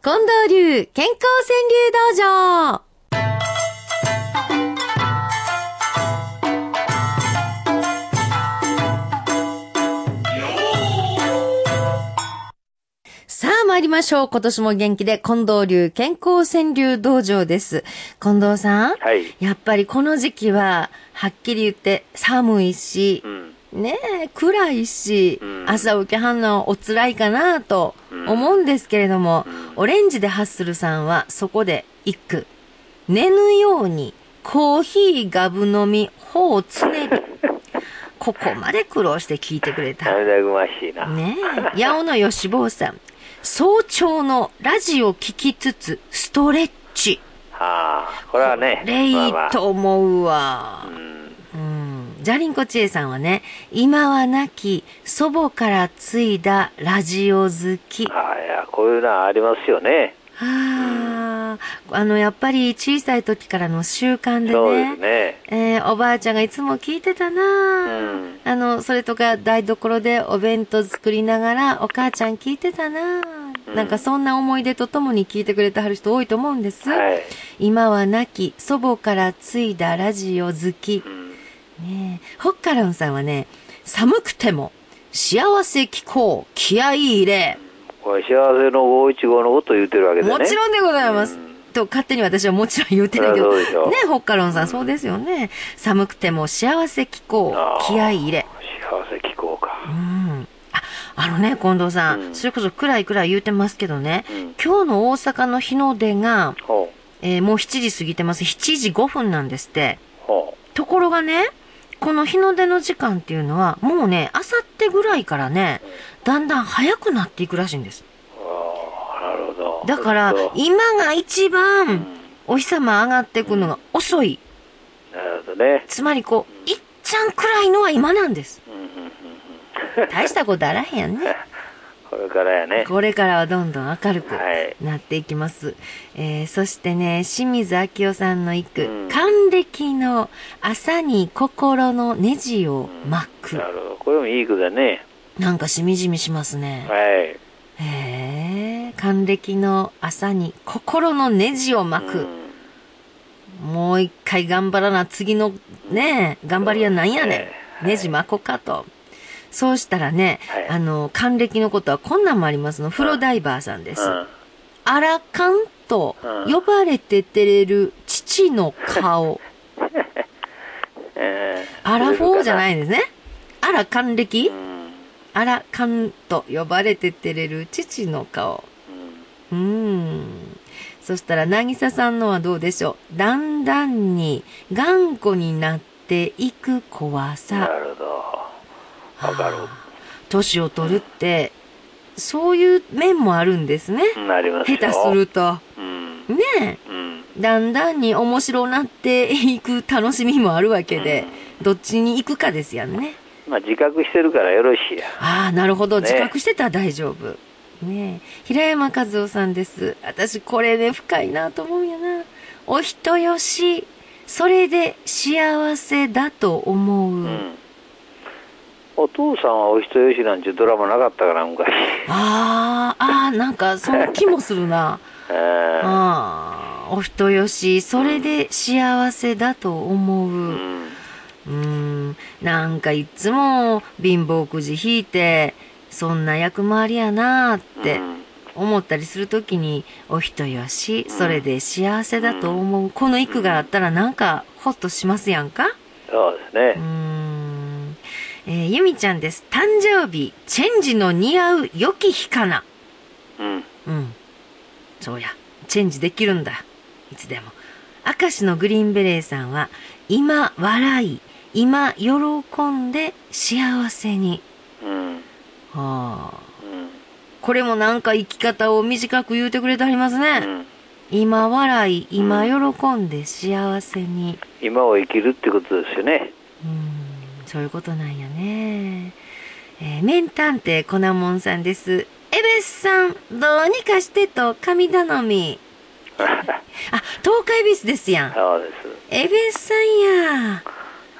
近藤流健康川柳道場さあ参りましょう。今年も元気で近藤流健康川柳道場です。近藤さん。はい。やっぱりこの時期は、はっきり言って寒いしう、ん。ねえ、暗いし、うん朝受けはんのお辛いかなと思うんですけれども、オレンジでハッスルさんはそこで一句。寝ぬようにコーヒーガブ飲み、頬をつねり。ここまで苦労して聞いてくれた。涙ぐましいな。ねえ、八尾の吉坊さん。早朝のラジオ聞きつつ、ストレッチ。はあ、これはね。レイまあまあと思うわ。うん。うん。じゃりんこちえさんはね、今は亡き祖母から継いだラジオ好き。はああ、いや、こういうのはありますよね。あ、あの、やっぱり小さい時からの習慣でそうで。ね。えーおばあちゃんがいつも聞いてたな、うんあの、それとか台所でお弁当作りながらお母ちゃん聞いてたな、うんなんかそんな思い出とともに聞いてくれてはる人多いと思うんです。はい。今は亡き祖母から継いだラジオ好きう。ん。ねえ、ホッカロンさんはね、寒くても幸せ気候、気合い入れ。これ幸せの五一五のことを言ってるわけでね。もちろんでございます。うんと勝手に私はもちろん言ってるけど。ねホッカロンさん、そうですよね。寒くても幸せ気候気合い入れ。幸せ気候かう。ん。あ、あのね、近藤さん、うんそれこそ暗い暗い言うてますけどね、うん今日の大阪の日の出が、ほえーもう7時過ぎてます。7時5分なんですって。ところがね、この日の出の時間っていうのは、もうね、あさってぐらいからね、だんだん早くなっていくらしいんです。う。ああ、なるほど。だから今が一う番ん、お日様上がっていくのが遅い。なるほどね。つまりこう、いっちゃん暗いのは今なんです。大したことあらへんやんね。これからやね。これからはどんどん明るくはいなっていきます。えー、そしてね、清水明夫さんの一句、うん還暦の朝に心のネジを巻く。なるほど。これもいい句だね。なんかしみじみしますね。はい。へえ、還暦の朝に心のネジを巻く。うんもう一回頑張らな、次のね、頑張りはなんやねん。はいネジ巻こかと。そうしたらね、はいあの、還暦のことはこんなんもありますの。風呂ダイバーさんです。うん。アラカンとうん呼ばれて照れる父の顔。えーアラフォーじゃないですね。アラ還暦？うん。アラカンと呼ばれて照れる父の顔。うんん。そしたら、なぎささんのはどうでしょう？だんだんに頑固になっていく怖なさ。るほど。わかる。年を取るって、そういう面もあるんですね。なりますよ。下手すると。うん。ねうん。え。だんだんに面白なっていく楽しみもあるわけで、どっちに行くかですやんね。まあ自覚してるからよろしいや。ああ、なるほど。ね自覚してたら大丈夫。ねえ。平山和夫さんです。私これね、深いなと思うんやな。お人よし、それで幸せだと思う。うん。お父さんはお人よしなんていうドラマなかったから昔。ああ、ああ、なんかその気もするな。えーああ、お人よし、それで幸せだと思う。う。うんーん、なんかいつも貧乏くじ引いて、そんな役回りやなーってうん思ったりするときに、お人よし、それで幸せだと思う。この一句があったらなんかほっとしますやんか？そうですね。ん。えーゆみちゃんです。誕生日、チェンジの似合う良き日かな？うん。うん。そうや。チェンジできるんだ。いつでも。明石のグリーンベレーさんは、今笑い、今喜んで幸せに。うん。はあ。うん。これもなんか生き方を短く言うてくれてはりますうね。ん。今笑い、今喜んで幸せに。今を生きるってことですよね。うん、そういうことなんやね。えー、名探偵コナモンさんです。エベスさん、どうにかしてと神頼み。あ、東海ビスですやん。そうです。エベスさんや。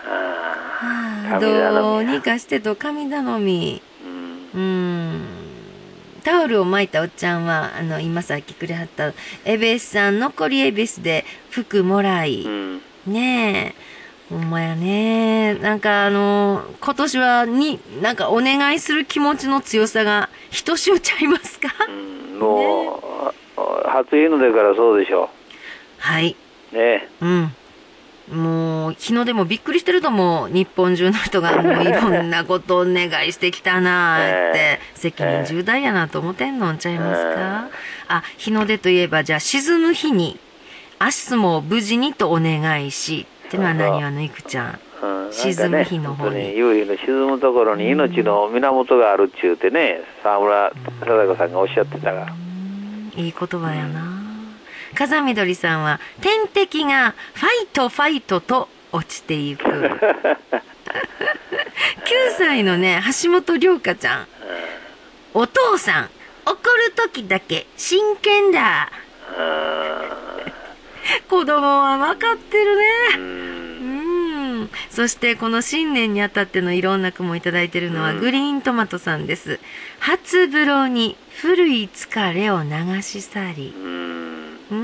あはあ、どうにかしてと神頼み。ーうん。うーん。タオルを巻いたおっちゃんは、あの、今さっきくれはった、エベスさん、残りエベスで服もらい、うん。ねえ。ほんまやね。なんかあの、今年はに、なんかお願いする気持ちの強さが、ひとしおちゃいますか、うんもう、あ初日の出からそうでしょはい。う。ねうん。もう、日の出もびっくりしてると思う。日本中の人がもういろんなことをお願いしてきたなーってえ、責任重大やなと思ってんのんちゃいますか、あ、日の出といえば、じゃあ沈む日に、明日も無事にとお願いし、ってのは何あのいくちゃん？うん、沈む日の方に夕日の沈むところに命の源があるっちゅうてね、沢村貞子さんがおっしゃってたから。いい言葉やな。風見鶏さんは、天敵がファイトファイトと落ちていく。9歳のね、橋本涼香ちゃん。お父さん、怒るときだけ真剣だ。子供は分かってるね。うん。そしてこの新年にあたってのいろんな句もいただいているのは、グリーントマトさんです。初風呂に古い疲れを流し去り。うん、う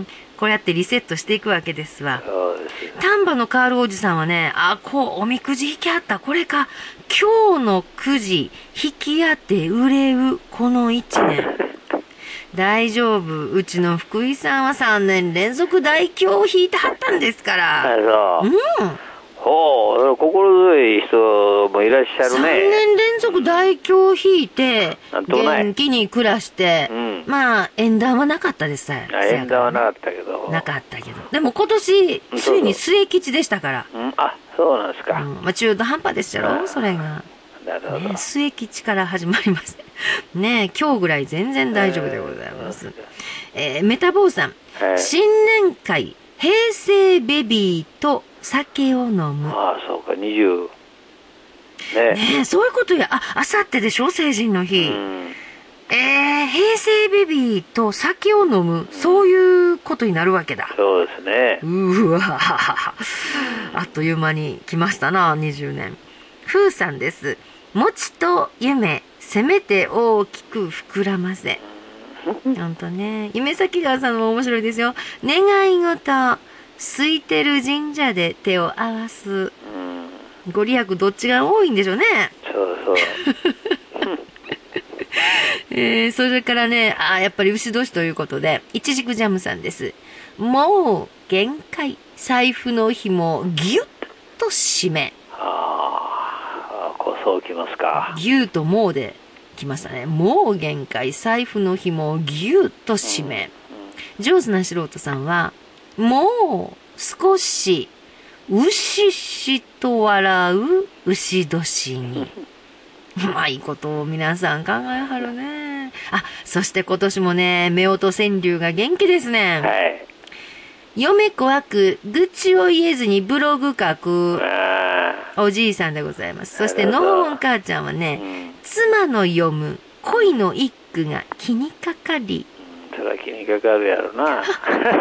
ん。こうやってリセットしていくわけですわ。丹波のカールおじさんはね、あ、こう、おみくじ引きあった。これか。今日のくじ、引き当て売れう、この一年。大丈夫。うちの福井さんは3年連続大凶を引いてはったんですかあら。そうう。ん。ほう、心強い人もいらっしゃ3るね。年連続大凶を引いて、元気に暮らして、うんまあ、縁談はなかったですさあ縁談はなかったけど。なかったけど。でも今年、うんついに末吉でしたから。うん、あ、そうなんですか。うん、まあ中途半端でしたろうんそれが。なるほど。ね、末吉から始まりまして。ね今日ぐらい全然大丈夫でございます。えーメタボーさん、はい新年会、平成ベビーと酒を飲む。ああ、そうか、20。ねねえそういうことや。あ、あさってでしょ成人の日。うん。えー、平成ベビーと酒を飲む。そういうことになるわけだ。そうですね。うわあっという間に来ましたな、20年。ふうさんです。餅と夢、せめて大きく膨らませ。ほんとね。夢咲川さんも面白いですよ。願い事、空いてる神社で手を合わす。うん。ご利益どっちが多いんでしょうね。そうそう。えー、それからね、あーやっぱり牛年ということで、いちじくジャムさんです。もう、限界。財布の紐をギュッと締め。そうきますか。ギューともうで来ましたね。もう限界。財布の紐をギュッと締め。上手な素人さんは、もう少し、うししと笑う牛年に。うまいことを皆さん考えはるね。あ、そして今年もね、夫婦川柳が元気ですね。はい。嫁怖く、愚痴を言えずにブログ書くあおじいさんでございます。そして、のほどほほん母ちゃんはあ、ねう、ん。妻の読む恋の一句が気にかかり、それは気にかかるやろな。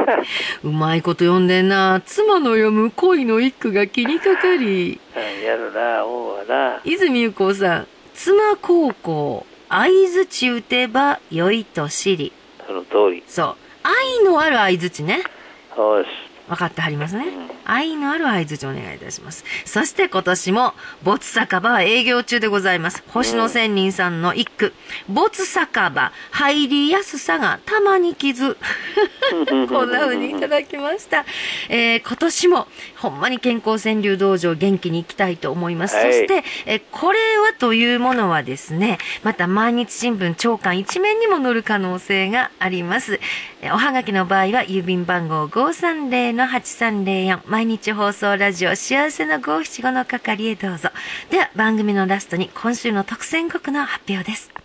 うまいこと読んでんな。妻の読む恋の一句が気にかかり、やるな、思うわな。泉ゆ子さん、妻高校、合図ち打てば良いと知り。その通り。そう。愛のある合図ね。そうです。分かってはりますねうん。愛のある合図お願いいたします。そして今年も、没酒場は営業中でございます。星野仙人さんの一句。没酒場、入りやすさがたまに傷。こんな風にいただきました。えー今年も、ほんまに健康川柳道場元気に行きたいと思います。はいそして、えーこれはというものはですね、また毎日新聞長官一面にも載る可能性があります。えーおはがきの場合は郵便番号530-8304毎日放送ラジオ幸せの五七五の係へどうぞ。では番組のラストに今週の特選国の発表です。